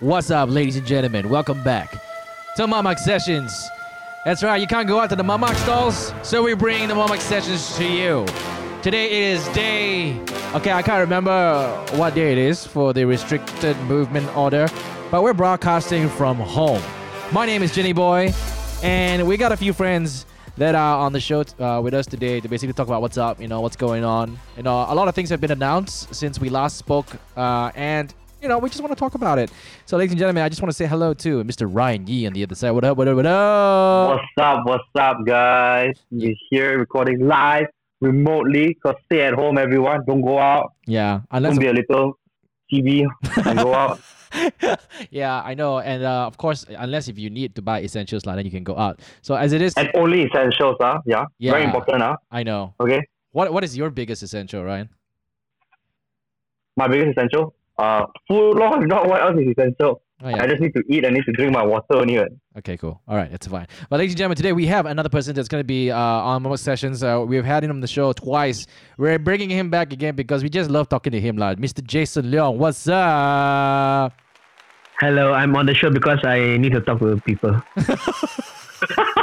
What's up, ladies and gentlemen? Welcome back to Mamak Sessions. That's right, you can't go out to the Mamak stalls, so we bring the Mamak Sessions to you. Today is day. Okay, I can't remember what day it is for the restricted movement order, but we're broadcasting from home. My name is Jinnyboy, and we got a few friends that are on the show uh, with us today to basically talk about what's up, you know, what's going on. You know, a lot of things have been announced since we last spoke, uh, and you know, we just want to talk about it. So, ladies and gentlemen, I just want to say hello to Mr. Ryan Yee on the other side. What up? What up? What up? What's up? What's up, guys? You're here recording live remotely because stay at home, everyone. Don't go out. Yeah, unless Don't be a little TV and go out. yeah, I know, and uh, of course, unless if you need to buy essentials, like, then you can go out. So as it is, And only essentials, huh? Yeah. Yeah. Very important, huh? I know. Okay. What What is your biggest essential, Ryan? My biggest essential. Uh, food, Lord, not what else is essential. Oh yeah. I just need to eat. I need to drink my water only. right? Okay, cool. All right, that's fine. But ladies and gentlemen, today we have another person that's going to be uh, on Momo Sessions. Uh, we've had him on the show twice. We're bringing him back again because we just love talking to him, lad. Mr. Jason Leong, what's up? Hello, I'm on the show because I need to talk to people.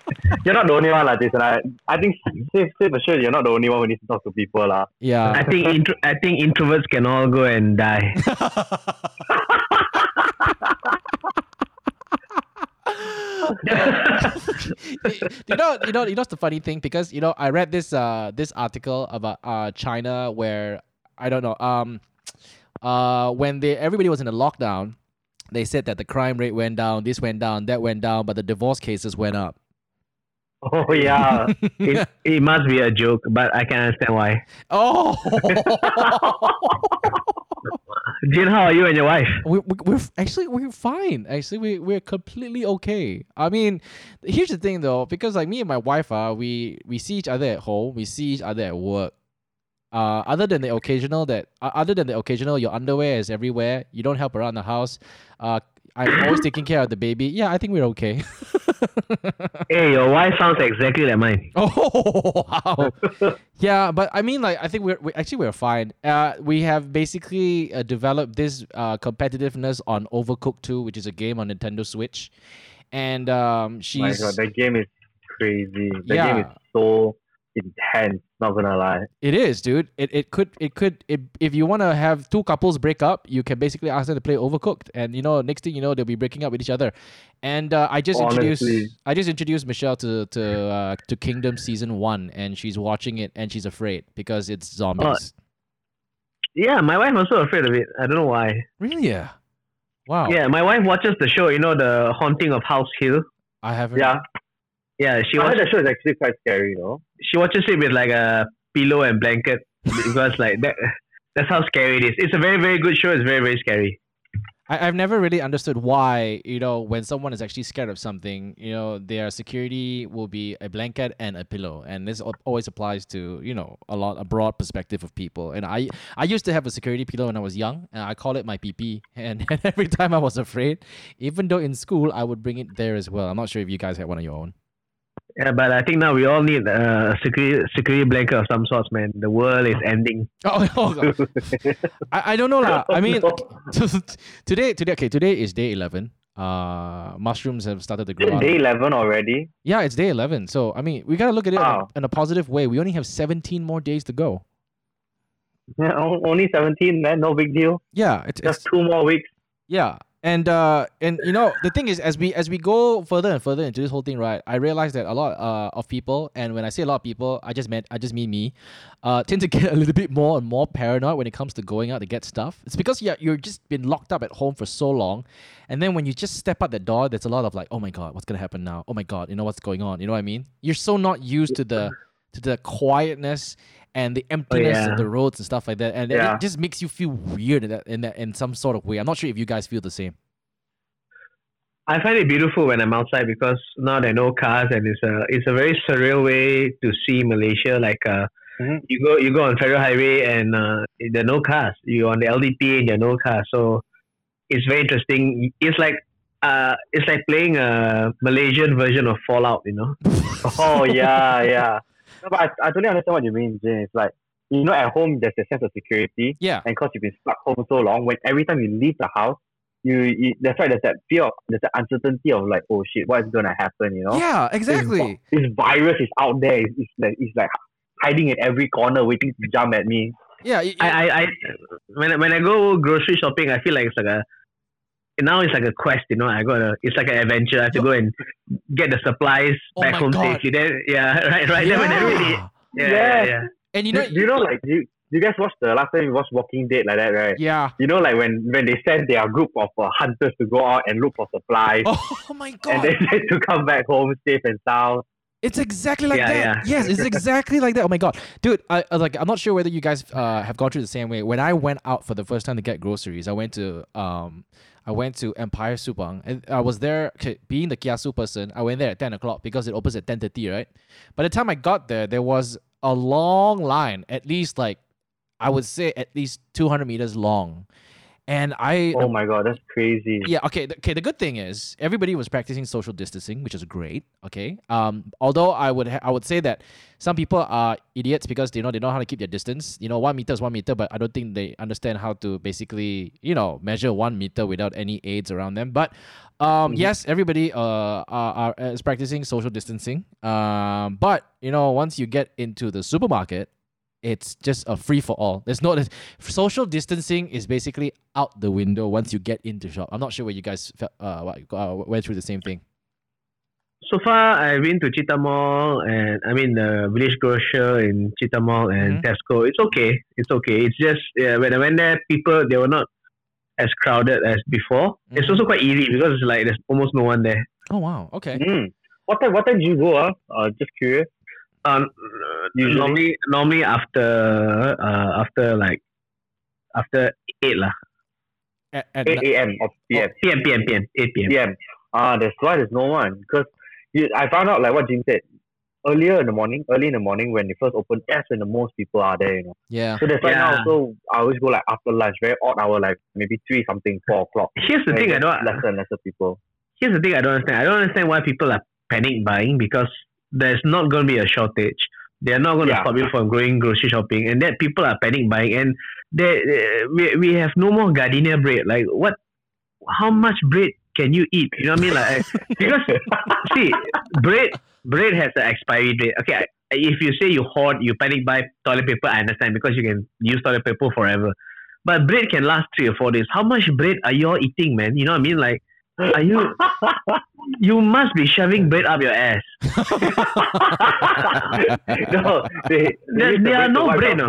You're not the only one, like Jason. I, I think safe, safe assured, you're not the only one who needs to talk to people, lah. Yeah. I think intro- I think introverts can all go and die. you know, you know, you know, what's the funny thing because you know, I read this uh this article about uh China where I don't know um uh when they everybody was in a lockdown, they said that the crime rate went down, this went down, that went down, but the divorce cases went up. Oh, yeah. it, it must be a joke, but I can understand why. Oh, Jin, how are you and your wife? we, we, we're actually we're fine. Actually, we we're completely okay. I mean, here's the thing though, because like me and my wife, uh, we we see each other at home, we see each other at work. Uh, other than the occasional that, uh, other than the occasional, your underwear is everywhere. You don't help around the house. Uh, I'm always taking care of the baby. Yeah, I think we're okay. Hey, your wife sounds exactly like mine. Oh wow! yeah, but I mean, like, I think we're we, actually we're fine. Uh, we have basically uh, developed this uh, competitiveness on Overcooked 2, which is a game on Nintendo Switch, and um, my she's God, that game is crazy. That game is so intense, not gonna lie. it is, dude. It it could it could it, if you want to have two couples break up, you can basically ask them to play Overcooked, and you know, next thing you know, they'll be breaking up with each other. And uh, I just introduced I just introduced Michelle to to uh, to Kingdom season one, and she's watching it, and she's afraid because it's zombies. Yeah, my wife also afraid of it. I don't know why. Really? Yeah. Wow. Yeah, my wife watches the show. You know, the Haunting of House Hill. I haven't. Yeah. Yeah, she I watch, heard the show is actually quite scary, you know? She watches it with like a pillow and blanket because like that. That's how scary it is. It's a very very good show. It's very very scary. I, I've never really understood why, you know, when someone is actually scared of something, you know, their security will be a blanket and a pillow. And this always applies to, you know, a lot, a broad perspective of people. And I, I used to have a security pillow when I was young, and I call it my PP. And, and every time I was afraid, even though in school, I would bring it there as well. I'm not sure if you guys had one of your own. Yeah, but I think now we all need uh, a security security blanket of some sorts, man. The world is ending. Oh, oh God. I, I don't know lah. I mean, today, today, okay, today is day 11. Uh, mushrooms have started to grow Is it day 11 already? Yeah, it's day 11. So, I mean, we got to look at it in a- Wow. in a positive way. We only have 17 more days to go. Yeah, only 17, man. No big deal. Yeah, it's, Just it's two more weeks. yeah. And uh and you know, the thing is as we as we go further and further into this whole thing, right? I realize that a lot uh, of people and when I say a lot of people, I just meant I just mean me, uh tend to get a little bit more and more paranoid when it comes to going out to get stuff. It's because yeah, you're just been locked up at home for so long. And then when you just step out the door, there's a lot of like, oh my god, what's gonna happen now? Oh my god, you know what's going on? You know what I mean? You're so not used to the to the quietness and the emptiness yeah. of the roads and stuff like that, and it- Yeah. it just makes you feel weird in that in that in some sort of way. I'm not sure if you guys feel the same. I find it beautiful when I'm outside because now there are no cars and it's a it's a very surreal way to see Malaysia. Like uh, Mhm. you go you go on Federal Highway and uh, there are no cars. You're on the LDP and there are no cars. So it's very interesting. It's like uh, it's like playing a Malaysian version of Fallout. You know. Oh, yeah, yeah. No, but I, I totally understand what you mean, Jane. It's like, you know, at home, there's a sense of security. Yeah. And because you've been stuck home so long, when every time you leave the house, you, you that's why there's that fear, of, there's that uncertainty of like, oh shit, what is gonna happen? You know? Yeah, exactly. this virus is out there. It's, it's like it's like hiding in every corner, waiting to jump at me. Yeah, y- I, I, I when I, when when I go grocery shopping, I feel like it's like a now it's like a quest. You know, I got to it's like an adventure. I have to go and get the supplies Oh back home God. safely. Then yeah, right, right. Then when yeah. yeah, Yeah. yeah, yeah. And you know, do you know like you, you guys watch the last time you watched Walking Dead like that, right? yeah. You know, like when when they send their group of uh, hunters to go out and look for supplies, Oh my God. and god. they said to come back home safe and sound. It's exactly like Yeah, that. yeah. Yes, it's exactly like that. Oh my god, dude! I, I like. I'm not sure whether you guys uh, have gone through the same way. When I went out for the first time to get groceries, I went to um, I went to Empire Subang, and I was there. Okay, being the kiasu person, I went there at ten o'clock because it opens at ten thirty, right? By the time I got there, there was a long line, at least like, I would say at least two hundred meters long, and I Oh my god, that's crazy. yeah. Okay. The, okay. The good thing is everybody was practicing social distancing, which is great. Okay. Um. Although I would ha- I would say that some people are idiots because they know they know how to keep their distance. You know, one meter is one meter, but I don't think they understand how to basically you know measure one meter without any aids around them. But um, Mhm. yes, everybody uh are, are is practicing social distancing. Um, but you know, once you get into the supermarket. It's just a free for all. There's no social distancing is basically out the window once you get into shop. I'm not sure where you guys felt, uh, uh went through the same thing. So far, I've been to Citta Mall and I mean the Village Grocer in Citta Mall and Tesco. It's okay. It's okay. It's just yeah, when I went there, people they were not as crowded as before. It's Mhm. also quite eerie because it's like there's almost no one there. Oh wow, okay. Mm. What time? What time did you go? Uh? uh just curious. Um, Usually? normally, normally after uh after like after eight lah. At, at Eight a.m. or p.m. PM, PM, PM, eight PM. p.m. Ah, that's why there's no one. Because I found out like what Jim said earlier in the morning. Early in the morning when they first opened, that's when the most people are there. You know. yeah. So that's why Yeah. now also I always go like after lunch, very odd hour, like maybe three something, four o'clock. Here's the thing I there's don't lesser and lesser people. here's the thing I don't understand. I don't understand why people are panic buying because there's not going to be a shortage. They are not going to Yeah. stop you from going grocery shopping, and that people are panic buying, and they, uh, we we have no more gardenia bread. Like what? How much bread can you eat? You know what I mean? Like because see, bread bread has an expiry date. Okay, if you say you hoard, you panic buy toilet paper, I understand because you can use toilet paper forever. But bread can last three or four days. How much bread are you all eating, man? You know what I mean? Like, are you? You must be shoving bread up your ass. no, they, There- there are no bread, no.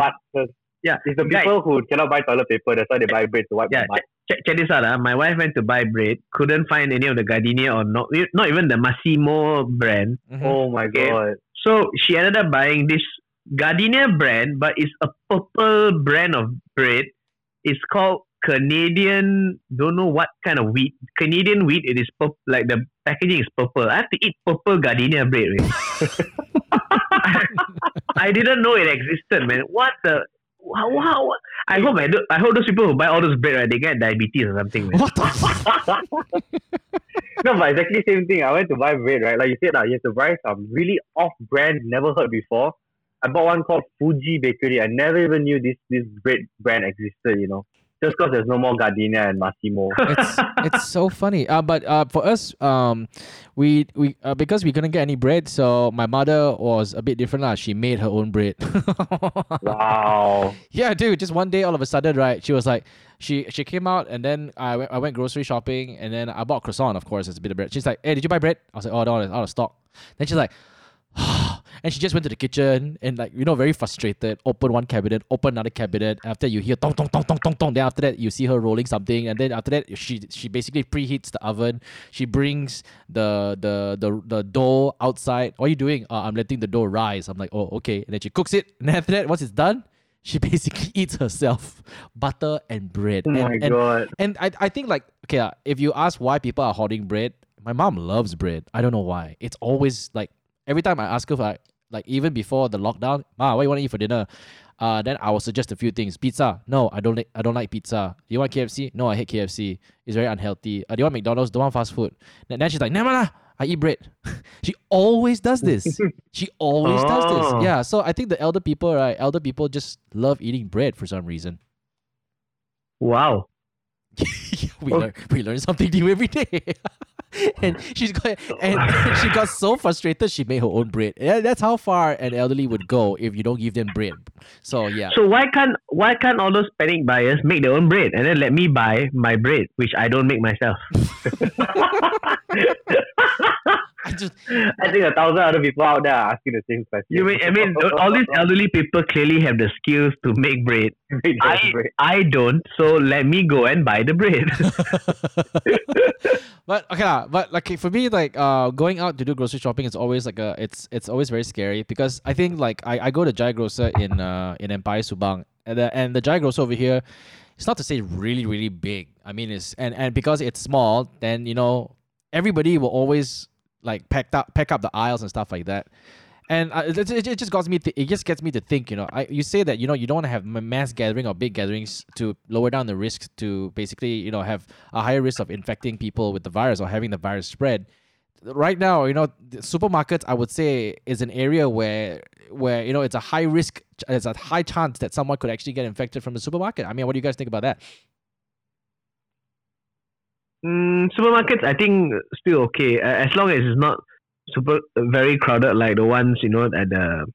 Yeah, It's the people who cannot buy toilet paper, that's why they buy bread to wipe Yeah, check, check this out. Uh. My wife went to buy bread, couldn't find any of the gardenia or not, not even the Massimo brand. Mhm. Oh my Okay. god. So she ended up buying this gardenia brand, but it's a purple brand of bread. It's called Canadian. Don't know what kind of wheat. Canadian wheat. It is purple. Like the packaging is purple. I have to eat purple gardenia bread. man. I didn't know it existed, man. What the? Wow, wow. I hope I, do, I hope those people who buy all those bread, right, they get diabetes or something. Man. What the? no, but exactly same thing. I went to buy bread, right? Like you said, uh, you have to buy some really off-brand, never heard before. I bought one called Fuji Bakery. I never even knew this this bread brand existed. You know, just because there's no more Gardenia and Massimo. it's it's so funny. Uh, but uh, for us, um, we we uh, because we couldn't get any bread, so my mother was a bit different lah. She made her own bread. wow. Yeah, dude. Just one day, all of a sudden, right? She was like, she she came out, and then I went I went grocery shopping, and then I bought croissant. Of course, it's a bit of bread. She's like, "Hey, did you buy bread?" I was like, "Oh no, it's out of stock." Then she's like, and she just went to the kitchen and like you know very frustrated. Open one cabinet, open another cabinet. After you hear tong tong tong tong tong tong. Then after that, you see her rolling something, and then after that, she she basically preheats the oven. She brings the the the the dough outside. What are you doing? Uh, I'm letting the dough rise. I'm like, oh okay. And then she cooks it, and after that, once it's done, she basically eats herself butter and bread. Oh and, my and, god. and I, I think like okay, uh, if you ask why people are hoarding bread, my mom loves bread. I don't know why. It's always like every time I ask her for like, like even before the lockdown, Ma, what you want to eat for dinner? Uh, then I will suggest a few things. Pizza? No, I don't. Like, I don't like pizza. Do you want KFC? No, I hate KFC. It's very unhealthy. Uh, do you want McDonald's? Don't want fast food. Then, then she's like, never lah. I eat bread. she always does this. she always does Oh. this. Yeah. So I think the elder people, right? Elder people just love eating bread for some reason. Wow. we Oh. learn we learn something new every day. and she's got and she got so frustrated she made her own bread. That's how far an elderly would go if you don't give them bread. So yeah. So why can't why can't all those panic buyers make their own bread and then let me buy my bread, which I don't make myself? I just I think a thousand other people out there are asking the same question. You mean I mean all these elderly people clearly have the skills to make bread. Make I bread. I don't, so let me go and buy the bread. but okay lah, but like for me like uh going out to do grocery shopping is always like a it's it's always very scary because I think like I, I go to Jaya Grocer in uh in Empire Subang and the and the Jaya Grocer over here it's not to say really really big. I mean it's and and because it's small then you know everybody will always like pack up pack up the aisles and stuff like that. And uh, it, it, just got me. Th- it just gets me to think. You know, I you say that you know you don't want to have mass gathering or big gatherings to lower down the risk to basically you know have a higher risk of infecting people with the virus or having the virus spread. Right now, you know, supermarkets I would say is an area where where you know it's a high risk. It's a high chance that someone could actually get infected from the supermarket. I mean, what do you guys think about that? Mm, supermarkets, I think still okay uh, as long as it's not super very crowded like the ones you know at the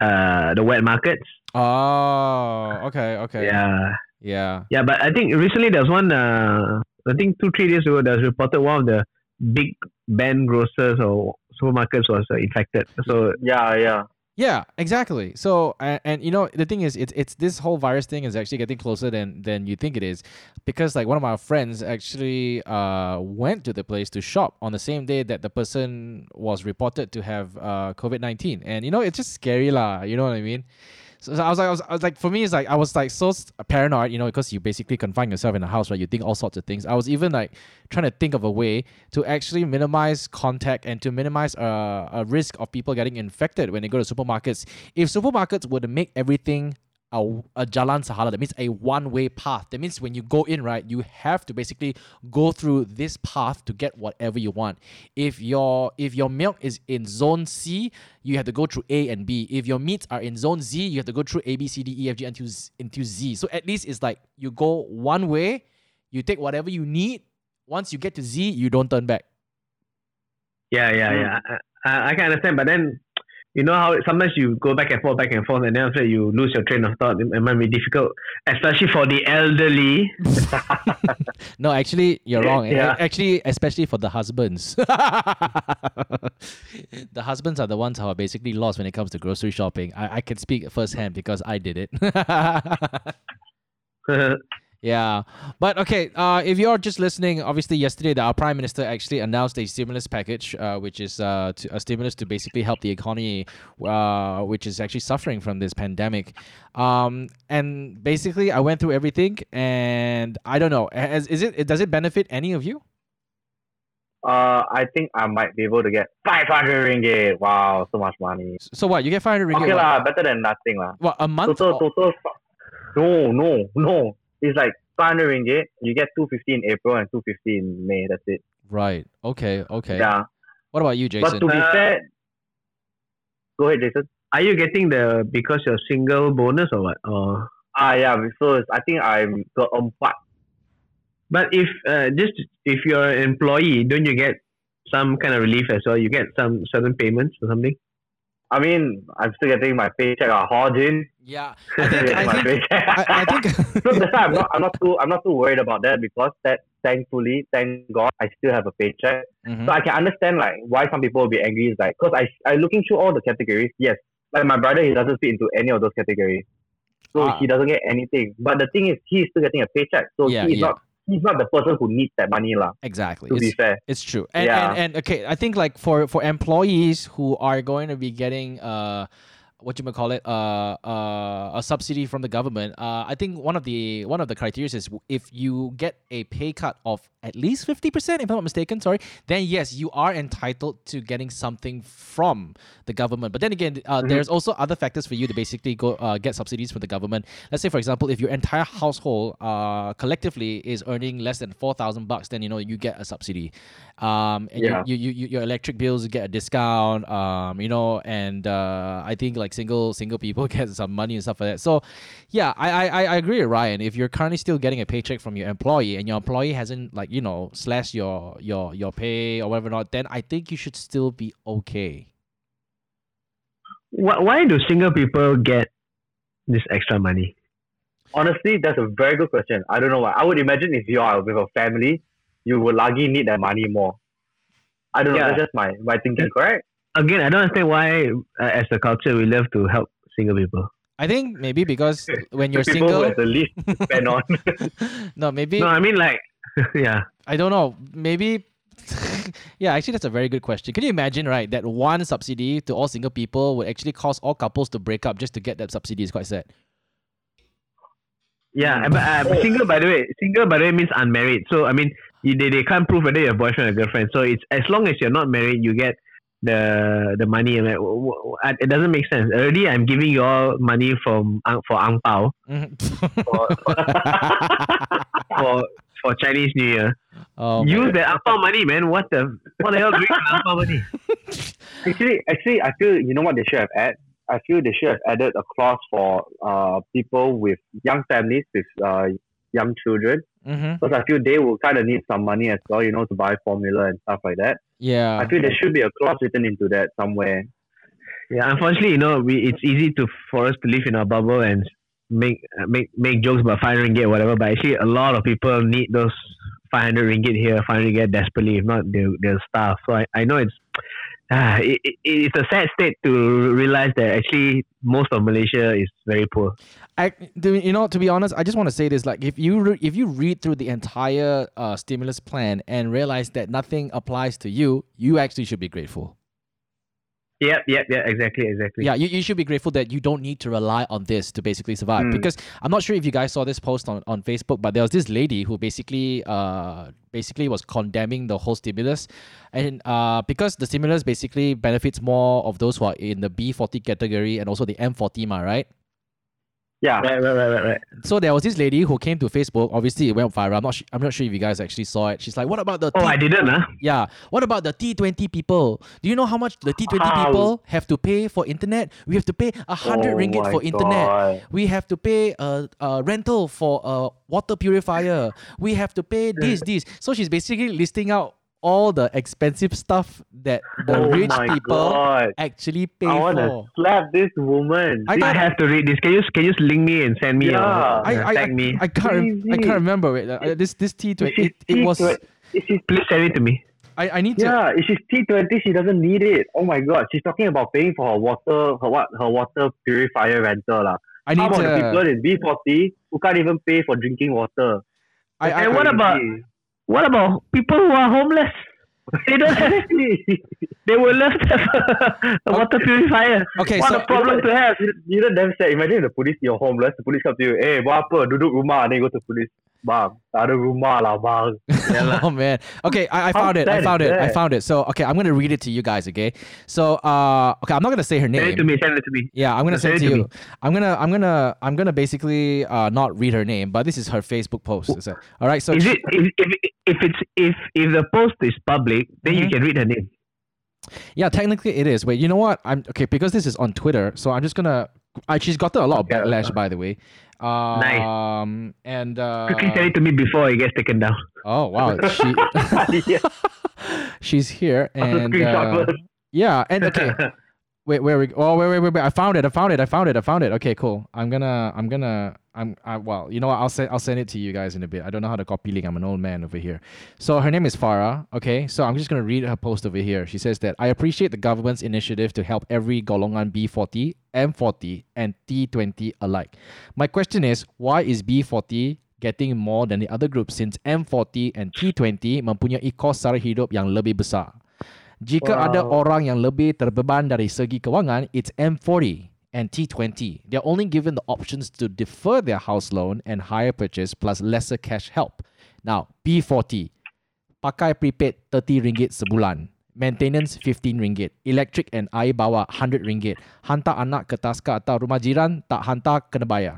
uh the wet markets. Oh, okay, okay, Yeah. yeah. Yeah, but I think recently there's one. Uh, I think two three days ago, there's reported one of the big band grocers or supermarkets was uh, infected. So Yeah, yeah. Yeah, exactly. So and, and you know the thing is it's it's this whole virus thing is actually getting closer than than you think it is because like one of my friends actually uh went to the place to shop on the same day that the person was reported to have uh COVID-19 and you know it's just scary lah, you know what I mean? So, so I was like I was, I was like for me it's like I was like so paranoid, you know, because you basically confine yourself in a house, right? You think all sorts of things. I was even like trying to think of a way to actually minimize contact and to minimize uh, a risk of people getting infected when they go to supermarkets. If supermarkets were to make everything a, a jalan sehala, that means a one-way path. That means when you go in, right, you have to basically go through this path to get whatever you want. If your if your milk is in zone C, you have to go through A and B. If your meats are in zone Z, you have to go through A, B, C, D, E, F, G until Z, until Z. So at least it's like you go one way, you take whatever you need. Once you get to Z, you don't turn back. yeah, yeah, Mm. yeah. I, I, I can understand, but then you know how sometimes you go back and forth, back and forth, and then after you lose your train of thought. It, might be difficult, especially for the elderly. No, actually, you're wrong. Yeah. Actually, especially for the husbands. the husbands are the ones who are basically lost when it comes to grocery shopping. I, I can speak firsthand because I did it. yeah. But okay, uh, if you're just listening, obviously, yesterday, the, our prime minister actually announced a stimulus package, uh, which is uh, to, a stimulus to basically help the economy, uh, which is actually suffering from this pandemic. Um, and basically, I went through everything, and I don't know, has, is it does it benefit any of you? Uh, I think I might be able to get 500 ringgit. Wow, so much money. So what? You get 500 ringgit? Okay lah, better than nothing lah. what, a month? Total, total. No, no, no. It's like 500 ringgit. You get 250 in April and 250 in May. That's it. Right. Okay. Okay. Yeah. What about you, Jason? But to be Uh, fair, go ahead, Jason. Are you getting the because you're single bonus or what? Or Ah, yeah. So I think I'm keempat. but if uh, just if you're an employee, don't you get some kind of relief as well? You get some certain payments or something. I mean, I'm still getting my paycheck. Ah, yeah. I think. I think. I, I think. so that's why I'm not, I'm not too, I'm not too worried about that because that, thankfully, thank God, I still have a paycheck. Mhm. So I can understand like why some people will be angry. Is like because I, I looking through all the categories. Yes, like my brother, he doesn't fit into any of those categories, so Ah. he doesn't get anything. But the thing is, he's still getting a paycheck. So Yeah, he's yeah. not, he's not the person who needs that money, lah. Exactly. To be It's, fair. it's true. And, Yeah. and and okay, I think like for for employees who are going to be getting uh what you might call it uh, uh a subsidy from the government uh i think one of the one of the criteria is if you get a pay cut of at least 50% if i'm not mistaken sorry then yes you are entitled to getting something from the government. But then again uh, there's also other factors for you to basically go uh, get subsidies from the government. Let's say for example if your entire household uh collectively is earning less than 4000 bucks then you know you get a subsidy. Um and Yeah. you, you, you, your electric bills get a discount um you know and uh i think like single single people get some money and stuff like that. So, yeah, I I I I agree with Ryan. If you're currently still getting a paycheck from your employee and your employee hasn't like you know slashed your your your pay or whatever not, then I think you should still be okay. Why, why do single people get this extra money? Honestly, that's a very good question. I don't know why. I would imagine if you are with a family, you would likely need that money more. I don't know. Yeah. That's just my, my thinking, correct? Again, I don't understand why, uh, as a culture, we love to help single people. I think maybe because when you're people who single, the least spend on. no, maybe No, I mean like, yeah. I don't know. Maybe. yeah, actually, that's a very good question. Can you imagine, right, that one subsidy to all single people would actually cause all couples to break up just to get that subsidy? Is quite sad. Yeah, but uh, single by the way, single by the way means unmarried. So I mean, they, they can't prove whether you're a boyfriend or girlfriend. So it's as long as you're not married, you get the the money. I'm like, w- w- uh, it doesn't make sense. Already, I'm giving you all money from for ang pao for, for for Chinese New Year. oh, Use the ang pao money, man. What the what the hell doing with ang pao money? Actually, actually, I feel you know what they should have added. I feel they should have added a clause for uh people with young families with uh young children Mhm. because I feel they will kind of need some money as well, you know, to buy formula and stuff like that. Yeah. I feel there should be a clause written into that somewhere. Yeah, unfortunately, you know, we it's easy to for us to live in our bubble and make uh, make make jokes about five hundred ringgit or whatever. But actually, a lot of people need those five hundred ringgit here, five hundred ringgit desperately. If not, they they'll starve. So I, I know it's ah, it, it, it's a sad state to realize that actually most of Malaysia is very poor. I, you know, to be honest, I just want to say this: like, if you re- if you read through the entire uh, stimulus plan and realize that nothing applies to you, you actually should be grateful. Yep, yep, yeah, exactly, exactly. Yeah, you, you should be grateful that you don't need to rely on this to basically survive. Mm. Because I'm not sure if you guys saw this post on, on Facebook, but there was this lady who basically uh basically was condemning the whole stimulus. And uh because the stimulus basically benefits more of those who are in the B40 category and also the M40 ma, right? Yeah. Right, right, right, right, right. So there was this lady who came to Facebook. Obviously, it went viral. I'm not. Su- I'm not sure if you guys actually saw it. She's like, "What about the Oh, I didn't, huh? yeah? What about the T20 people? Do you know how much the T20 How? people have to pay for internet? We have to pay a hundred Oh ringgit for internet. God. We have to pay a, a rental for a water purifier. We have to pay this, this. So she's basically listing out all the expensive stuff that the oh rich people God. actually pay for. I want to for. slap this woman. I I got- have to read this. Can you can you link me and send me? Yeah. or, I, uh, I, I, me. I can't rem- I can't remember it. Uh, this this T twenty it, it was T20 if she's Please send it to me. I, I need to Yeah, if she's T twenty, she doesn't need it. Oh my god, she's talking about paying for her water, her what, her water purifier rental lah. I How need about the people to in B forty who can't even pay for drinking water? I, I, And what about Crazy. What about people who are homeless? They don't have. They will love a water purifier. Okay, what so- a problem to have. You, know damn sad. Imagine the police you're homeless, the police come to you, eh, buat apa? Duduk rumah. Then you go to police. Bang, ada rumah lah bang. oh man. Okay, I, I found it. I found it. I found it. So okay, I'm gonna read it to you guys. Okay. So uh, okay, I'm not gonna say her name. Send it to me. Send it to me. Yeah, I'm gonna Send send it it to to you. I'm gonna, I'm gonna, I'm gonna basically uh not read her name, but this is her Facebook post. So, all right. So Is it if, if if it's if if the post is public, then you Mhm. can read her name. Yeah, technically it is. Wait, you know what? I'm okay because this is on Twitter, so I'm just gonna. Uh, she's gotten a lot of backlash, uh, by the way. Um, Nice. And uh, Quickly send it to me before it gets taken down. oh wow, she she's here and uh, yeah, and okay. Wait, where we? Oh, wait, wait, wait, wait! I found it! I found it! I found it! I found it! Okay, cool. I'm gonna, I'm gonna, I'm, I, well, you know what? I'll send, I'll send it to you guys in a bit. I don't know how to copy link. I'm an old man over here. So her name is Farah. Okay, so I'm just gonna read her post over here. She says that I appreciate the government's initiative to help every golongan B40, M40, and T20 alike. My question is, why is B40 getting more than the other groups since M40 and T20 mempunyai kos sara hidup yang lebih besar? Jika ada orang yang lebih terbeban dari segi kewangan, it's M40 and T20. They're only given the options to defer their house loan and hire purchase plus lesser cash help. Now, B40, pakai prepaid 30 ringgit sebulan. Maintenance 15 ringgit. Electric and air bawah RM100. Hantar anak ke taska atau rumah jiran, tak hantar kena bayar.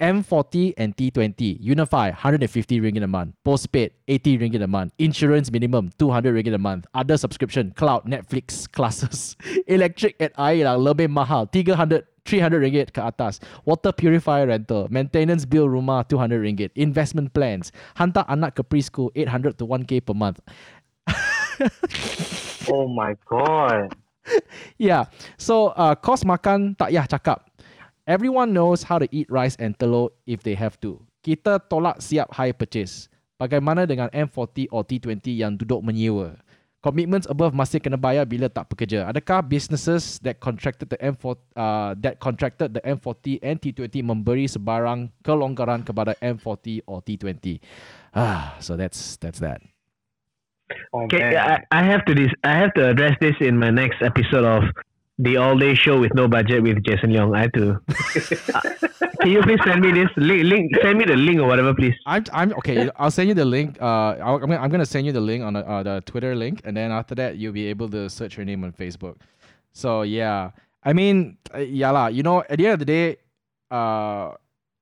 M40 and T20 Unifi RM150 ringgit a month Postpaid RM80 ringgit a month Insurance minimum RM200 ringgit a month Other subscription Cloud Netflix classes Electric and air yang lebih mahal RM300 300 ringgit ke atas. Water purifier rental, maintenance bill rumah 200 ringgit, investment plans, hantar anak ke preschool 800 to 1k per month. Oh my god. Yeah. So uh, kos makan tak yah cakap. Everyone knows how to eat rice and telur if they have to. Kita tolak siap high purchase. Bagaimana dengan M40 or T20 yang duduk menyewa? Commitments above masih kena bayar bila tak bekerja. Adakah businesses that contracted the M40 uh, that contracted the M40 and T20 memberi sebarang kelonggaran kepada M40 or T20? Ah, so that's that's that. Oh, Okay, man. I, I have to this. I have to address this in my next episode of the All Day Show with no budget with Jason Leong. I have to. Uh, can you please send me this link? Link. Send me the link or whatever, please. I'm I'm okay. I'll send you the link. Uh, I'll, I'm gonna, I'm gonna send you the link on the, uh, the Twitter link, and then after that you'll be able to search her name on Facebook. So yeah, I mean, uh, yeah lah. You know, at the end of the day, uh,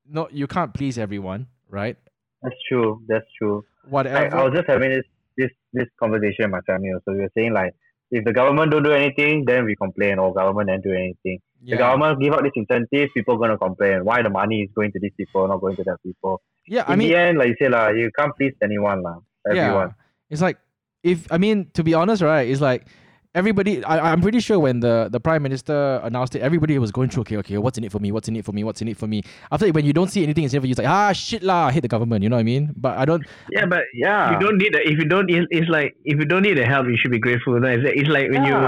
no, you can't please everyone, right? That's true. That's true. I, Whatever. I was just having this this this conversation with my family. So we were saying like, if the government don't do anything, then we complain. Or government didn't do anything. yeah. The government give out this incentive, people are gonna complain. Why the money is going to these people, not going to that people? yeah, In I mean, the end, like you say lah, you can't please anyone lah. Everyone. Yeah. It's like if I mean to be honest, right? It's like everybody. I, I'm pretty sure when the the prime minister announced it, everybody was going through. Okay, okay, what's in it for me? What's in it for me? What's in it for me? After when you don't see anything, it's in it for you. It's like ah shit lah, I hate the government. You know what I mean? But I don't. Yeah, but Yeah. you don't need. The, if you don't, it's, it's like if you don't need the help, you should be grateful. No? It's, it's like when you.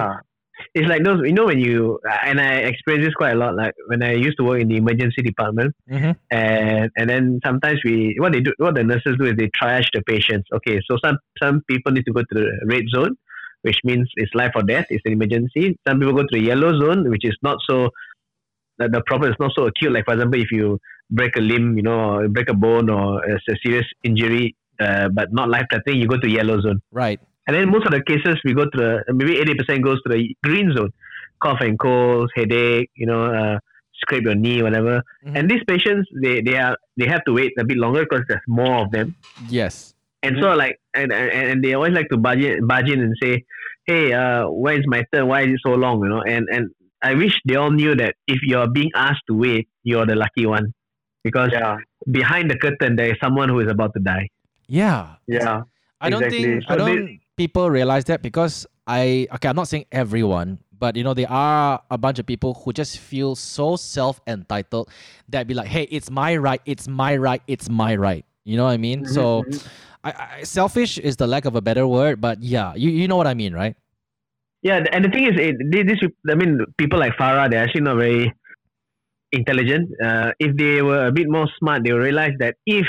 It's like those. You know when you and I experience this quite a lot. Like when I used to work in the emergency department. Mhm. and and then sometimes we what they do what the nurses do is they triage the patients okay so some some people need to go to the red zone which means it's life or death it's an emergency some people go to the yellow zone which is not so the, the problem is not so acute like for example if you break a limb you know or break a bone or it's a serious injury uh, but not life threatening you go to yellow zone Right. and then most of the cases we go to the maybe 80% goes to the green zone cough and colds headache you know uh, scrape your knee whatever Mhm. and these patients they they are they have to wait a bit longer because there's more of them Yes. And so like and, and and they always like to barge in, barge in and say hey uh where is my turn why is it so long you know and and i wish they all knew that if you're being asked to wait you're the lucky one because Yeah. behind the curtain there is someone who is about to die Yeah. Yeah. I don't Exactly. think I So they- don't people realize that because I okay I'm not saying everyone but you know there are a bunch of people who just feel so self entitled that be like hey it's my right it's my right it's my right you know what I mean so I, I selfish is the lack of a better word but yeah you you know what I mean right Yeah, and the thing is, it, this I mean, people like Farah, they're actually not very intelligent. Uh, if they were a bit more smart, they would realize that if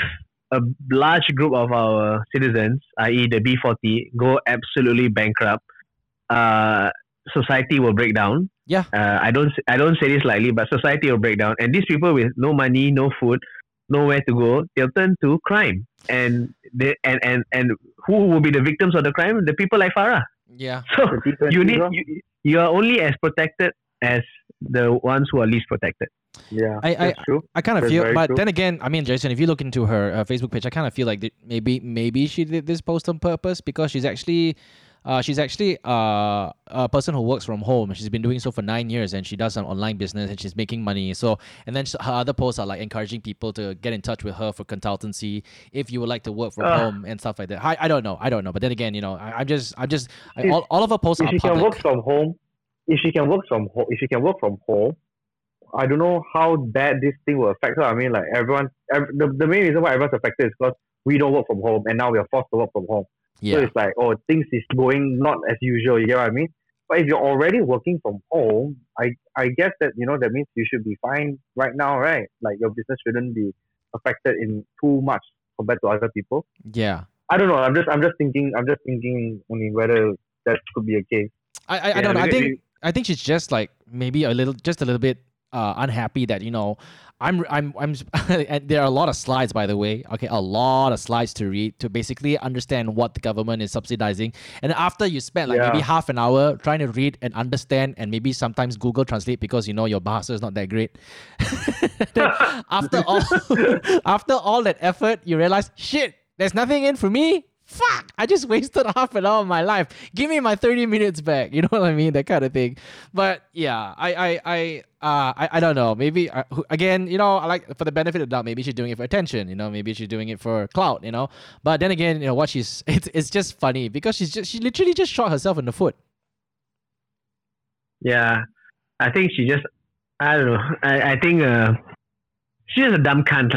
a large group of our citizens, i.e., the B40, go absolutely bankrupt, uh, society will break down. Yeah. Uh, I don't I don't say this lightly, but society will break down, and these people with no money, no food, nowhere to go, they'll turn to crime, and they and and and who will be the victims of the crime? The people like Farah. yeah So you need you, you are only as protected as the ones who are least protected. Yeah. I- I- that's true. I kind of That's feel, but true. then again, I mean, Jason, if you look into her uh, Facebook page, I kind of feel like that maybe maybe she did this post on purpose because she's actually, uh, she's actually uh, a person who works from home. She's been doing so for nine years, and she does some online business, and she's making money. So, and then her other posts are like encouraging people to get in touch with her for consultancy if you would like to work from Ah. home and stuff like that. I, I don't know, I don't know, but then again, you know, I, I'm just, I'm just, I, all, all of her posts if are she can work from home, if she can work from home, if she can work from home, I don't know how bad this thing will affect her. I mean, like everyone, ev- the, the main reason why everyone's affected is because we don't work from home, and now we are forced to work from home. Yeah, So it's like, oh, things is going not as usual. You get what I mean? But if you're already working from home, I I guess that you know that means you should be fine right now, right? Like your business shouldn't be affected in too much compared to other people. yeah. I don't know. I'm just I'm just thinking. I'm just thinking. only whether that could be a case. I, I, I don't know. I think I think she's just like maybe a little, just a little bit uh, unhappy that you know I'm I'm I'm. and there are a lot of slides, by the way. Okay, a lot of slides to read to basically understand what the government is subsidizing. And after you spend like maybe half an hour trying to read and understand, and maybe sometimes Google Translate because you know your bahasa is not that great. after all, after all that effort, you realize shit. There's nothing in for me. Fuck, I just wasted half an hour of my life. Give me my 30 minutes back. You know what I mean? That kind of thing. But yeah, I, I, I, uh, I, I don't know. Maybe uh, again, you know, I like for the benefit of the doubt. Maybe she's doing it for attention. You know, maybe she's doing it for clout. You know, but then again, you know what she's it's it's just funny because she's just she literally just shot herself in the foot. Yeah, I think she just. I don't know. I, I think uh, she's a dumb cunt.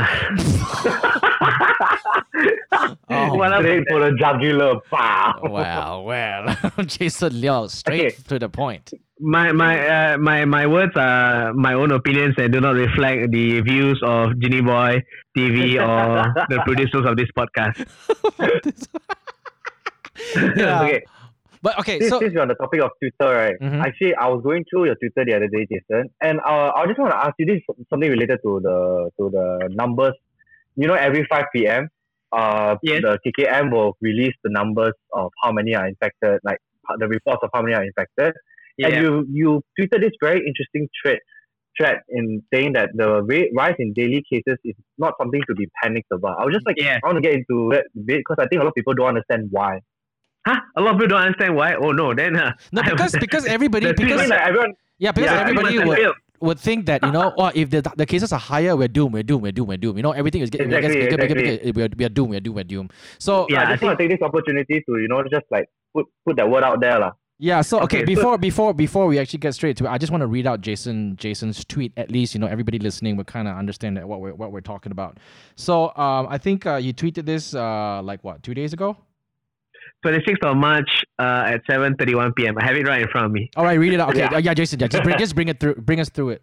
Oh, else? Straight for the jugular. Pow. well, well, Jason Leong, straight Okay. to the point. My my uh, my my words are my own opinions and do not reflect the views of Jinnyboy TV or the producers of this podcast. yeah. Okay, But okay, since, so since we're on the topic of Twitter, right? Mhm. Actually, I was going through your Twitter the other day, Jason, and uh, I just want to ask you this is something related to the to the numbers. You know, every five p.m., uh, Yes. the KKM will release the numbers of how many are infected, like the reports of how many are infected. And you you tweeted this very interesting thread thread in saying that the ra- rise in daily cases is not something to be panicked about. I was just like, Yeah. I want to get into that bit because I think a lot of people don't understand why. Huh? A lot of people don't understand why. Oh no, then uh, no, because because everybody the because like everyone, yeah because yeah, everybody everyone would, think that you know oh if the the cases are higher we're doomed we're doomed we're doomed we're doomed you know everything is getting Exactly, bigger, bigger, exactly. bigger, we're, doomed we're doomed we're doomed so Yeah, I I just want to take this opportunity to you know just like put put that word out there, lah. Yeah, so okay, Okay, so- before before before we actually get straight to it, I just want to read out Jason Jason's tweet. At least you know everybody listening will kind of understand what we're what we're talking about. So um, I think uh, you tweeted this uh, like what two days ago. 26th of March uh, at 7:31 p.m. I have it right in front of me. All right, read it out. Okay, Yeah. yeah, yeah Jason, yeah, just bring just bring it through, bring us through it.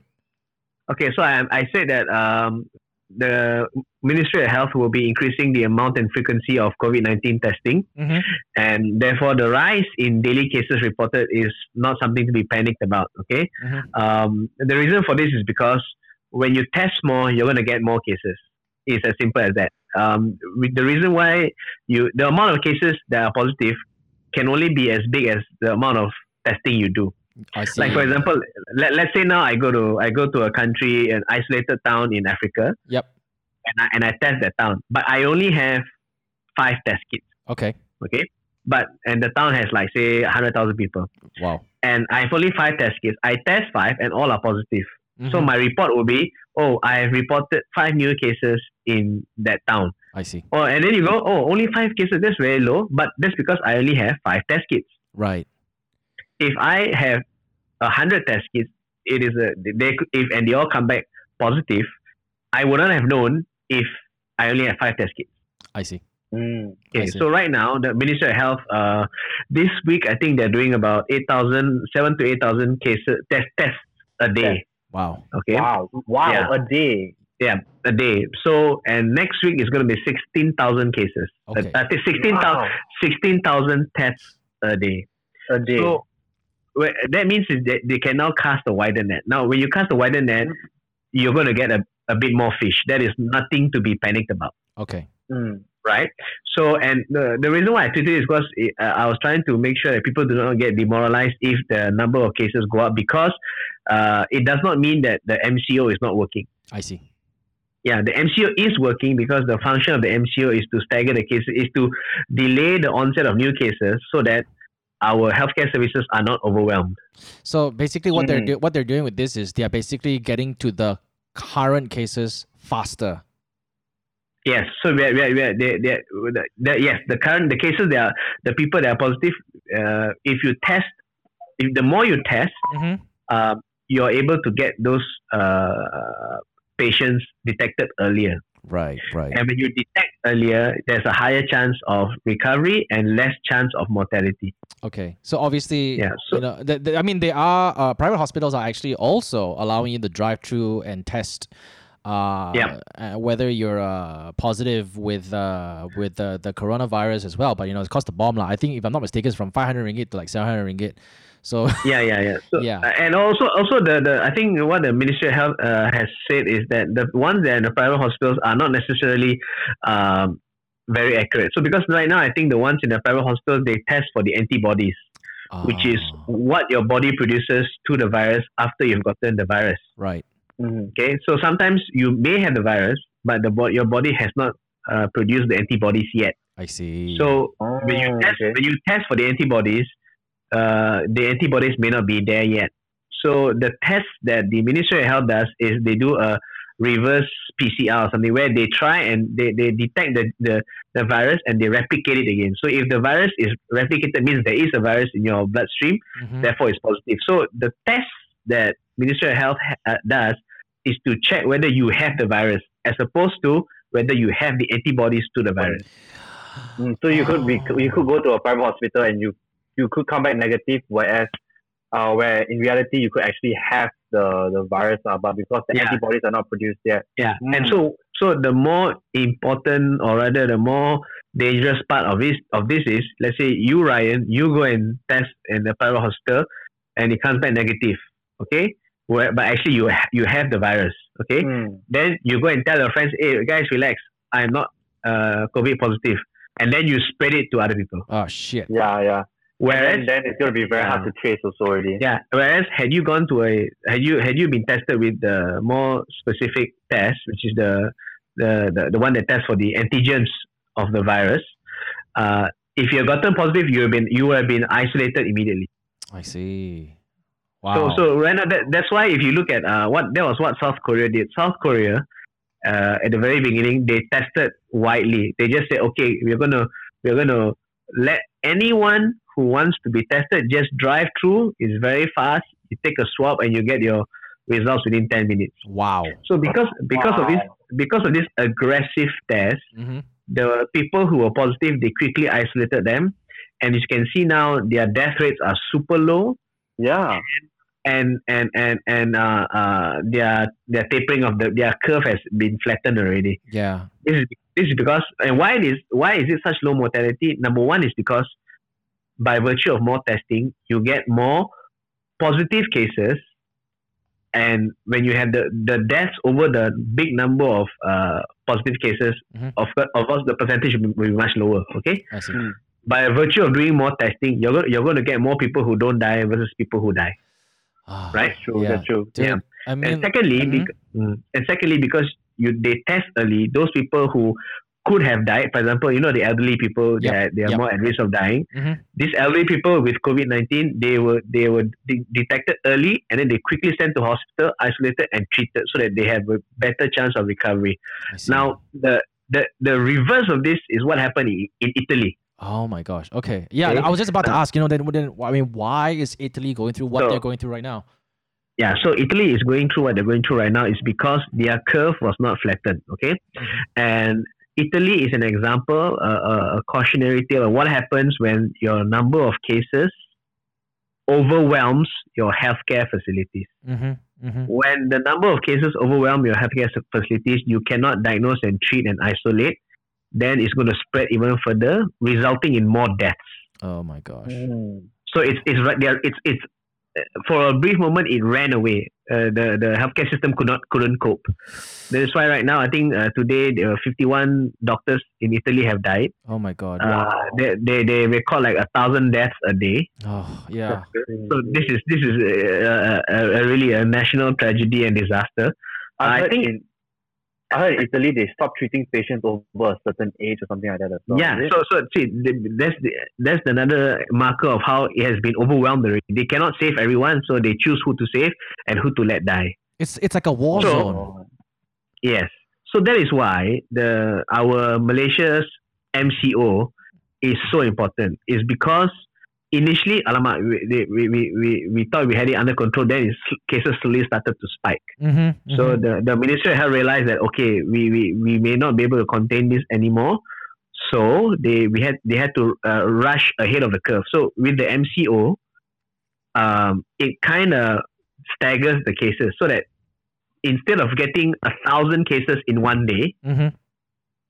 Okay, so I, I said that um, the Ministry of Health will be increasing the amount and frequency of COVID 19 testing, Mm-hmm. and therefore the rise in daily cases reported is not something to be panicked about. Okay, Mhm. um, the reason for this is because when you test more, you're going to get more cases. It's as simple as that. Um, with the reason why you the amount of cases that are positive can only be as big as the amount of testing you do. I see. Like for example, let, let's say now I go to I go to a country, an isolated town in Africa, Yep. and I, and I test that town, but I only have five test kits. Okay. Okay, but and the town has like say hundred thousand people, Wow. and I have only five test kits. I test five, and all are positive. So Mhm. my report will be, oh, I have reported five new cases in that town. I see. Oh, and then you go, oh, only five cases. That's very low, but that's because I only have five test kits. Right. if I have a hundred test kits, it is a they could- if and they all come back positive, I would not have known if I only have five test kits. I see. Mm. I Okay, see. so right now the Ministry of Health, uh, this week I think they're doing about 8,000, 7 to eight thousand cases test tests a day. Wow. Okay, Wow, wow, Yeah. a day. Yeah, a day. So and next week is going to be sixteen thousand cases. Okay. Uh, 16,000 Wow, 16,000 tests a day. a day. So wh- that means is that they can now cast a wider net. Now, when you cast a wider net, you're going to get a, a bit more fish. That is nothing to be panicked about, Okay. Mm. right? So, and the, the reason why I tweeted is because it, uh, I was trying to make sure that people do not get demoralized if the number of cases go up because uh, it does not mean that the MCO is not working. I see. Yeah, the MCO is working because the function of the MCO is to stagger the cases, is to delay the onset of new cases so that our healthcare services are not overwhelmed. So basically, what they're Mhm. do- what they're doing with this is they are basically getting to the current cases faster. Yes, so we are, we are, we are, they, they, the, the, yes, the current the cases they are the people that are positive. Uh, if you test, if the more you test, Mm-hmm. uh, you're able to get those uh, patients detected earlier. Right. Right. And when you detect earlier, there's a higher chance of recovery and less chance of mortality. Okay, so obviously, Yeah, so- you know, the, the, I mean, they are uh, private hospitals are actually also allowing you to drive through and test. Uh, Yeah. uh, whether you're uh, positive with uh, with the, the coronavirus as well, but you know, it's cost a bomb lah. I think if I'm not mistaken, it's from 500 ringgit to like 700 ringgit. So Yeah, yeah, yeah. So, Yeah. uh, And also, also the, the I think what the Ministry of Health uh, has said is that the ones that are in the private hospitals are not necessarily um, very accurate. So because right now, I think the ones in the private hospitals they test for the antibodies, which is Ah, what your body produces to the virus after you've gotten the virus. right. Mm. Okay, so sometimes you may have the virus, but the bo- your body has not uh, produced the antibodies yet. I see. So Oh, when you test okay. when you test for the antibodies, uh, the antibodies may not be there yet. So the test that the Ministry of Health does is they do a reverse PCR or something where they try and they, they detect the, the, the virus and they replicate it again. So if the virus is replicated means there is a virus in your bloodstream, Mhm. therefore it's positive. So the test that Ministry of Health ha- uh, does is to check whether you have the virus as opposed to whether you have the antibodies to the virus. Mm, so you could be you could go to a private hospital and you you could come back negative, whereas uh, where in reality you could actually have the the virus, uh, but because the Yeah. antibodies are not produced yet. Yeah, and Mm. so so the more important, or rather, the more dangerous part of this of this is, let's say you Ryan, you go and test in the private hospital, and it comes back negative. Okay, where but actually you ha- you have the virus. Okay, Mm. then you go and tell your friends, hey guys, relax, I'm not uh COVID positive, and then you spread it to other people. oh shit. Yeah, yeah. Whereas And then it's gonna be very hard to trace also already. Yeah. Whereas had you gone to a had you had you been tested with the more specific test, which is the the, the, the one that tests for the antigens of the virus, uh, if you have gotten positive, you have been you have been isolated immediately. I see. Wow. So so right now that, that's why if you look at uh, what that was what South Korea did. South Korea, uh, at the very beginning, they tested widely. They just said, okay, we're gonna we're gonna let anyone who wants to be tested just drive through. It's very fast. You take a swab and you get your results within ten minutes. wow. So because because of this because of this aggressive test, hmm the people who were positive they quickly isolated them, and as you can see now, their death rates are super low Yeah. and and and and uh, uh, their their tapering of the their curve has been flattened already. Yeah. This is this is because and why it is why is it such low mortality? Number one is because by virtue of more testing, you get more positive cases, and when you have the the deaths over the big number of uh, positive cases, Mhm. of of course the percentage will be much lower. Okay, I see. Mm. by virtue of doing more testing, you're going you're going to get more people who don't die versus people who die. Ah, Right? True. Yeah. That's true. Dude, Yeah. I mean, and secondly, mhm. bec- mm, and secondly, because you they test early, those people who could have died, for example, you know the elderly people, Yep, they are, they are yep. more at risk of dying. Mhm. These elderly people with COVID nineteen, they were they were de- detected early, and then they quickly sent to hospital, isolated, and treated, so that they have a better chance of recovery. Now, the the the reverse of this is what happened in, in Italy. Oh my gosh. Okay. Yeah, Okay. I was just about to Uh, ask. You know, then, then I mean, why is Italy going through what So- they're going through right now? Yeah, so Italy is going through what they're going through right now is because their curve was not flattened. Okay, Mhm. and Italy is an example, uh, a- a cautionary tale of what happens when your number of cases overwhelms your healthcare facilities. Mm-hmm. Mm-hmm. When the number of cases overwhelm your healthcare facilities, you cannot diagnose and treat and isolate. Then it's going to spread even further, resulting in more deaths. Oh my gosh. Mm. So it's it's right there. It's it's for a brief moment it ran away. Uh, the the healthcare system could not couldn't cope. That's why right now I think uh, today there are 51 doctors in Italy have died. Oh my god. Uh, they, they they record like a thousand deaths a day. Oh yeah. So this is this is uh, a, a, a really a national tragedy and disaster. I I think- in I heard Italy they stopped treating patients over a certain age or something like that. Well, yeah. So so see that's the, that's another marker of how it has been overwhelmed already. They cannot save everyone, so they choose who to save and who to let die. It's it's like a war So- zone. Yes. So that is why the our Malaysia's MCO is so important. Is because initially, alamak, we, we, we, we, thought we had it under control. Then cases slowly started to spike. Mm-hmm. So the, the Ministry of Health realized that okay, we, we, we may not be able to contain this anymore. So they we had they had to uh, rush ahead of the curve. So with the MCO, um, it kind of staggers the cases so that instead of getting a thousand cases in one day, mm-hmm.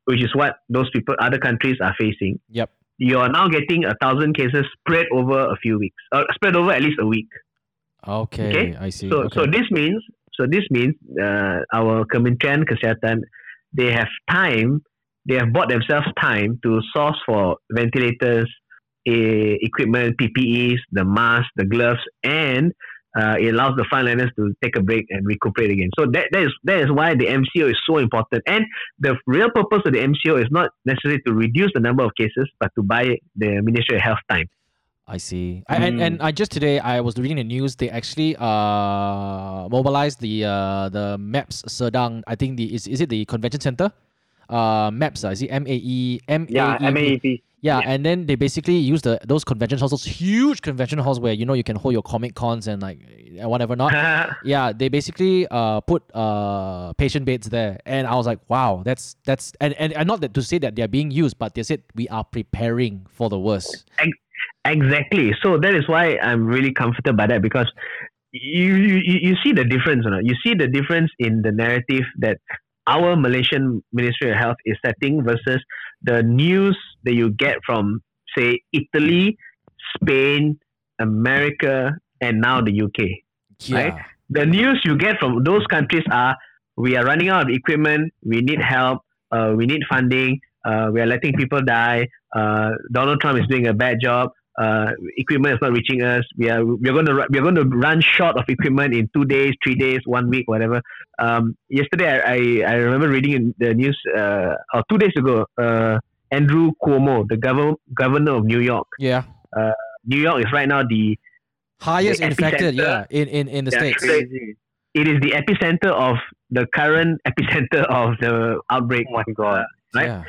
which is what those people other countries are facing, Yep. You are now getting a thousand cases spread over a few weeks, uh, spread over at least a week. Okay, Okay. I see. So, okay. so this means, so this means, uh, our Kementerian Kesehatan, they have time, they have bought themselves time to source for ventilators, eh, equipment, PPEs, the masks, the gloves, and uh, it allows the frontliners to take a break and recuperate again. So that, that is that is why the MCO is so important. And the real purpose of the MCO is not necessarily to reduce the number of cases, but to buy the Ministry of Health time. I see. I, and and I just today I was reading the news. They actually uh mobilized the uh the MAEPS Serdang. I think the is is it the convention center? Uh, MAPS. Uh, is it M A E M A E? Yeah, MAEP. Yeah, and then they basically use the those convention halls, those huge convention halls where you know you can hold your comic cons and like whatever not. yeah, they basically uh put uh patient beds there, and I was like, wow, that's that's and and, and not that to say that they are being used, but they said we are preparing for the worst. Exactly. So that is why I'm really comforted by that because you you, you see the difference, or you see the difference in the narrative that our Malaysian Ministry of Health is setting versus the news that you get from say Italy, Spain, America, and now the UK. Yeah. Right? The news you get from those countries are we are running out of equipment, we need help, uh, we need funding, uh, we are letting people die, uh, Donald Trump is doing a bad job, uh, equipment is not reaching us. We are we're going to we're going to run short of equipment in two days, three days, one week, whatever. Um, yesterday, I, I, I remember reading in the news, uh, or two days ago, uh, Andrew Cuomo, the governor governor of New York. Yeah. Uh, New York is right now the Highest The infected, yeah, in, in, in the Yeah, States. so- Crazy. it is the epicenter of the current epicenter of the outbreak. Oh my god. right? Yeah.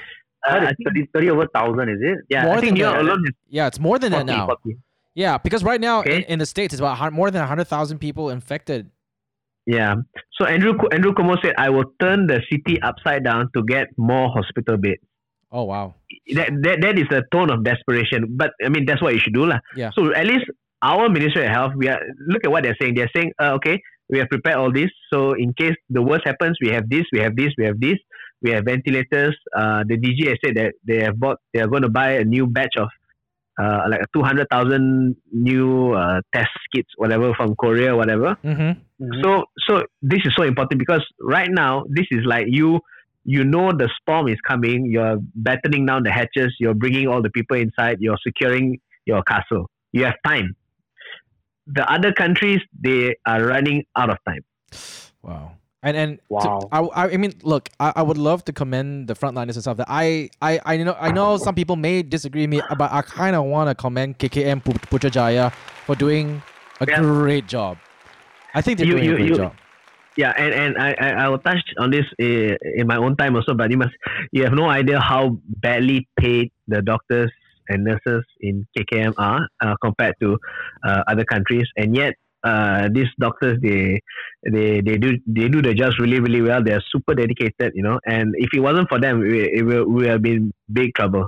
Uh, I is think, 30, 30 over thousand, is it? yeah, More I think than that. Yeah, it's more than that now. 40. Yeah, because right now in, Okay. in the States, it's about more than 100,000 people infected. Yeah. So Andrew Andrew Cuomo said, "I will turn the city upside down to get more hospital beds." Oh, wow. That, that that is a tone of desperation. But I mean, that's what you should do, lah. Yeah. So at least our Ministry of Health, we are look at what they're saying. They're saying, uh, okay, we have prepared all this. So in case the worst happens, we have this, we have this, we have this. We have ventilators. Uh, the DG has said that they have bought. They are going to buy a new batch of. Uh, like two hundred thousand new uh, test kits, whatever from Korea, whatever. Mm-hmm. So so this is so important because right now this is like you you know the storm is coming. You're battening down the hatches. You're bringing all the people inside. You're securing your castle. You have time. The other countries they are running out of time. Wow. And and Wow. I, I I mean, look, I, I would love to commend the frontliners and stuff. That I I I know I know some people may disagree with me, but I kind of want to commend KKM Putrajaya for doing a Yeah. great job. I think they're You- doing you- a great you- job. Yeah, and, and I, I I will touch on this uh, in my own time also. But you must you have no idea how badly paid the doctors and nurses in KKM are uh, compared to uh, other countries, and yet uh, these doctors they they they do they do the jobs really really well. They are super dedicated, you know. And if it wasn't for them, we it will we have been big trouble.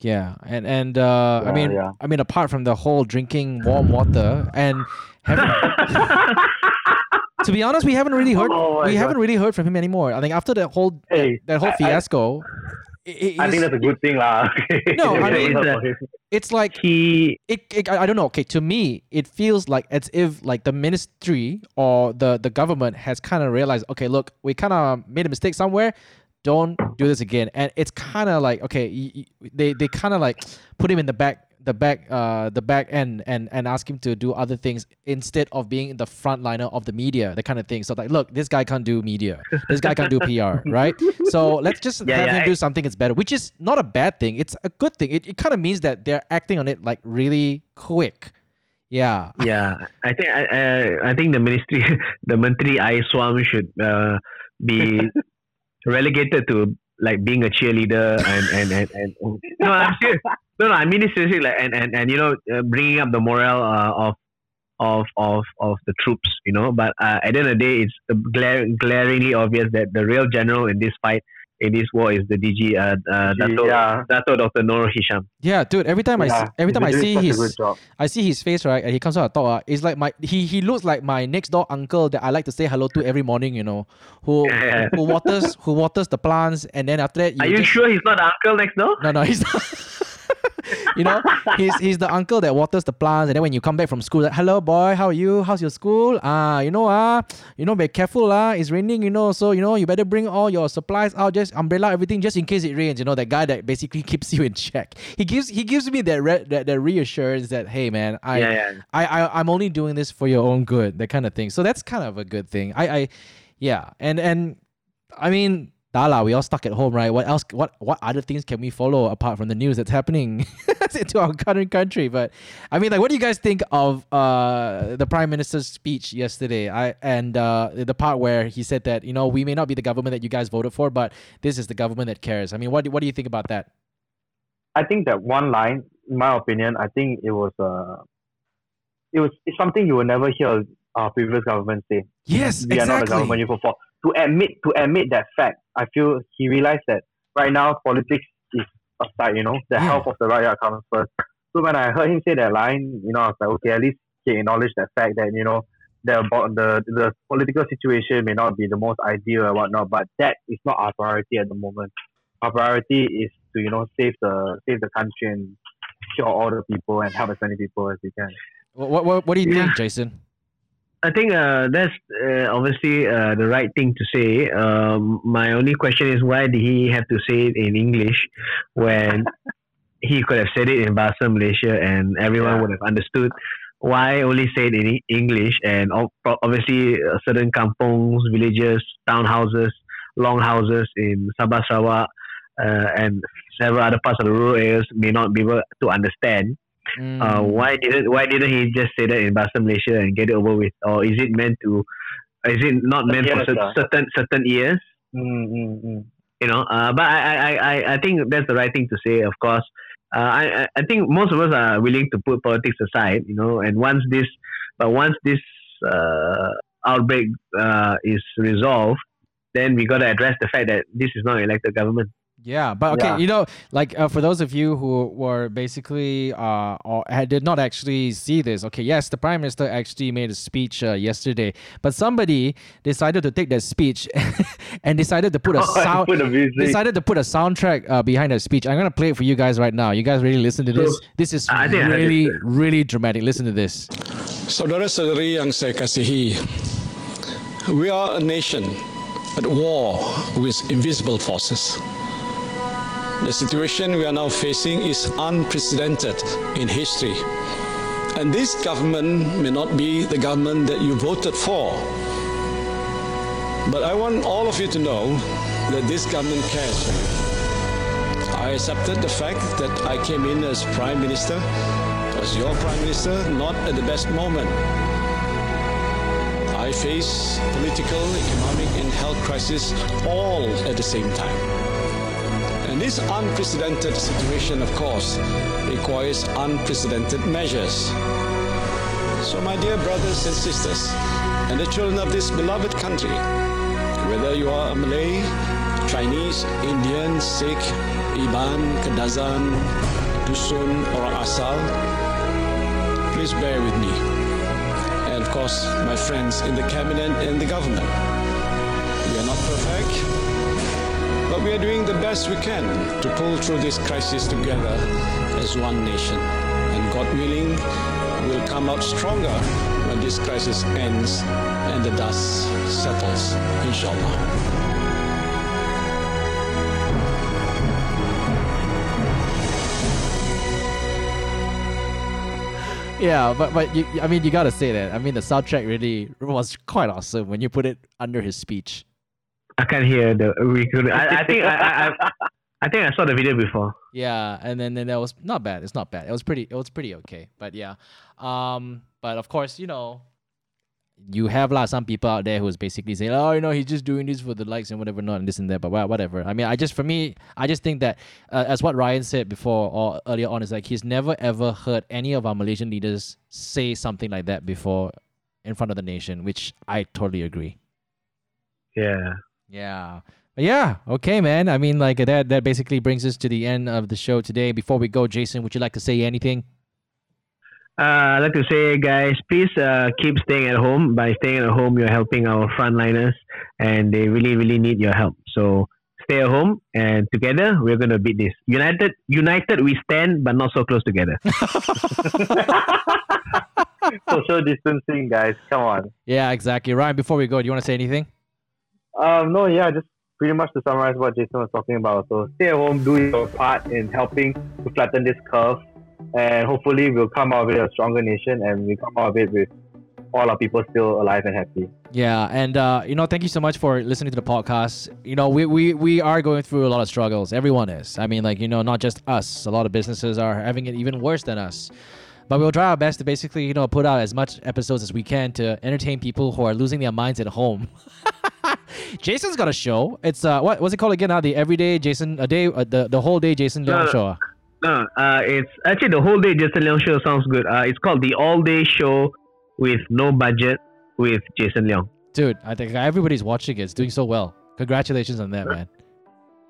Yeah, and and uh, I mean, yeah. I mean, apart from the whole drinking warm water and having, to be honest, we haven't really heard Oh we God. haven't really heard from him anymore. I think after that whole Hey, that whole I- I- fiasco, it, it- I think that's a good thing, lah. No, I mean, it's like he it, it. I I don't know. Okay, to me, it feels like as if like the ministry or the the government has kind of realized, okay, look, we kind of made a mistake somewhere. Don't do this again. And it's kind of like okay, y- y- they they kind of like put him in the back the back uh the back end and and ask him to do other things instead of being the frontliner of the media, that kind of thing. So like, look, this guy can't do media. This guy can't do PR, right? So let's just Yeah, have yeah, him I- do something that's better, which is not a bad thing. It's a good thing. It, it kind of means that they're acting on it like really quick. Yeah. Yeah, I think I, I, I think the ministry, the Menteri Air Suam should uh, be relegated to like being a cheerleader and and and, and no, I'm serious. No, no, I mean it's seriously. Like and and and you know, uh, bringing up the morale uh, of of of of the troops. You know, but uh, at the end of the day, it's glare, glaringly obvious that the real general in this fight. In this war is the DG, uh, uh, Dato, yeah. Dato Dr. Noor Hisham. Yeah, dude. Every time I Yeah, see, every time I see doing such a his good. I see his face right, and he comes out to talk. Uh, it's like my he he looks like my next door uncle that I like to say hello to every morning. You know, who Yeah. who waters who waters the plants, and then after that Are you just- sure he's not the uncle next door? No, no, he's not. you know, he's he's the uncle that waters the plants, and then when you come back from school, like, hello boy, how are you? How's your school? Ah, you know ah, you know, be careful ah. It's raining, you know, so you know you better bring all your supplies out, just umbrella, everything, just in case it rains. You know, that guy that basically keeps you in check. He gives he gives me that re- that, that reassurance that hey man, I, Yeah, yeah. I I I'm only doing this for your own good, that kind of thing. So that's kind of a good thing. I I yeah, and and I mean. Dala, we all stuck at home, right? What else? What what other things can we follow apart from the news that's happening to our current country? But I mean, like, what do you guys think of uh, the prime minister's speech yesterday? I and uh, the part where he said that you know we may not be the government that you guys voted for, but this is the government that cares. I mean, what do, what do you think about that? I think that one line, in my opinion, I think it was uh, it was it's something you will never hear our previous government say. Yes, we are not the government you vote for. To admit to admit that fact, I feel he realized that right now politics is aside. You know, the Yeah. health of the rakyat comes first. So when I heard him say that line, you know, I was like, okay, at least he acknowledged that fact that you know the the the political situation may not be the most ideal or whatnot, but that is not our priority at the moment. Our priority is to you know save the save the country and cure all the people and help as many people as we can. What what what, what do you Yeah. think, Jason? I think uh, that's uh, obviously uh, the right thing to say. Um, my only question is why did he have to say it in English when he could have said it in Bahasa Malaysia and everyone Yeah. would have understood? Why only say it in E- English? And ob- obviously, uh, certain kampongs, villages, townhouses, longhouses in Sabah Sarawak, uh, and several other parts of the rural areas may not be able to understand uh, Mm. why didn't why didn't he just say that in Bahasa Malaysia and get it over with, or is it meant to? Is it not meant for Yes, cer- sir. certain certain ears? Mm, mm, mm. You know, uh, but I, I, I, I- I think that's the right thing to say. Of course, uh, I, I- I think most of us are willing to put politics aside. You know, and once this, but once this uh, outbreak uh, is resolved, then we got to address the fact that this is not an elected government. Yeah, but okay, Yeah. you know, like uh, for those of you who were basically uh or did not actually see this, okay, yes, the prime minister actually made a speech uh, yesterday, but somebody decided to take that speech and decided to put a sound Put the music. decided to put a soundtrack uh, behind the speech. I'm gonna play it for you guys right now. You guys really listen to So, this. This is I think I really, really dramatic. Listen to this. Saudara-saudari yang saya kasihi, we are a nation at war with invisible forces. The situation we are now facing is unprecedented in history. And this government may not be the government that you voted for. But I want all of you to know that this government cares for you. I accepted the fact that I came in as Prime Minister, as your Prime Minister, not at the best moment. I face political, economic, and health crisis all at the same time. This unprecedented situation, of course, requires unprecedented measures. So, my dear brothers and sisters, and the children of this beloved country, whether you are a Malay, Chinese, Indian, Sikh, Iban, Kadazan, Dusun, or Asal, please bear with me and of course my friends in the cabinet and the government. We are not perfect, we are doing the best we can to pull through this crisis together as one nation. And God willing, we'll come out stronger when this crisis ends and the dust settles, inshallah. Yeah, but but you, I mean, you gotta say that. I mean, the soundtrack really was quite awesome when you put it under his speech. I can't hear the. Could. I, I think I, I, I, think I saw the video before. Yeah, and then then that was not bad. It's not bad. It was pretty. It was pretty okay. But yeah, um, but of course, you know, you have lah some people out there who's basically saying, oh, you know, he's just doing this for the likes and whatever, not and this and that. But whatever. I mean, I just for me, I just think that uh, as what Ryan said before or earlier on is like he's never ever heard any of our Malaysian leaders say something like that before in front of the nation, which I totally agree. Yeah. Yeah. Yeah, okay, man. I mean, like that. That basically brings us to the end of the show today. Before we go, Jason, would you like to say anything? Uh, I'd like to say, guys, please uh, keep staying at home. By staying at home, you're helping our frontliners, and they really, really need your help. So stay at home, and together we're going to beat this. United, united we stand, but not so close together. Social distancing, guys. Come on. Yeah, exactly. Ryan, before we go, do you want to say anything? Um, no, yeah, just pretty much to summarize what Jason was talking about. So stay at home, do your part in helping to flatten this curve, and hopefully we'll come out of it a stronger nation, and we come out of it with all our people still alive and happy. Yeah, and uh, you know, thank you so much for listening to the podcast. You know, we, we we are going through a lot of struggles. Everyone is. I mean, like you know, not just us. A lot of businesses are having it even worse than us. But we'll try our best to basically, you know, put out as much episodes as we can to entertain people who are losing their minds at home. Jason's got a show. It's uh, what what's it called again? Now the everyday Jason, a day, uh, the the whole day Jason Leong No, show. ah? No, uh, it's actually the whole day Jason Leong show sounds good. Uh, it's called the All Day Show with no budget with Jason Leong. Dude, I think everybody's watching it. It's doing so well. Congratulations on that, man.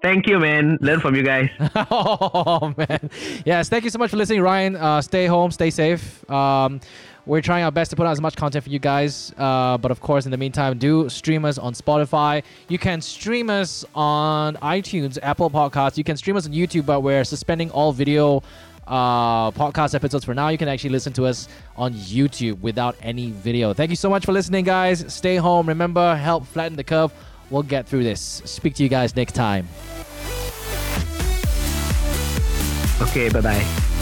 Thank you, man. Learn from you guys. oh man yes thank you so much for listening ryan uh, stay home stay safe um, we're trying our best to put out as much content for you guys uh, but of course in the meantime do stream us on spotify. You can stream us on itunes apple podcasts. You can stream us on youtube but we're suspending all video uh, podcast episodes for now. You can actually listen to us on youtube without any video. Thank you so much for listening guys. Stay home. Remember help flatten the curve. We'll get through this. Speak to you guys next time. Okay, bye bye.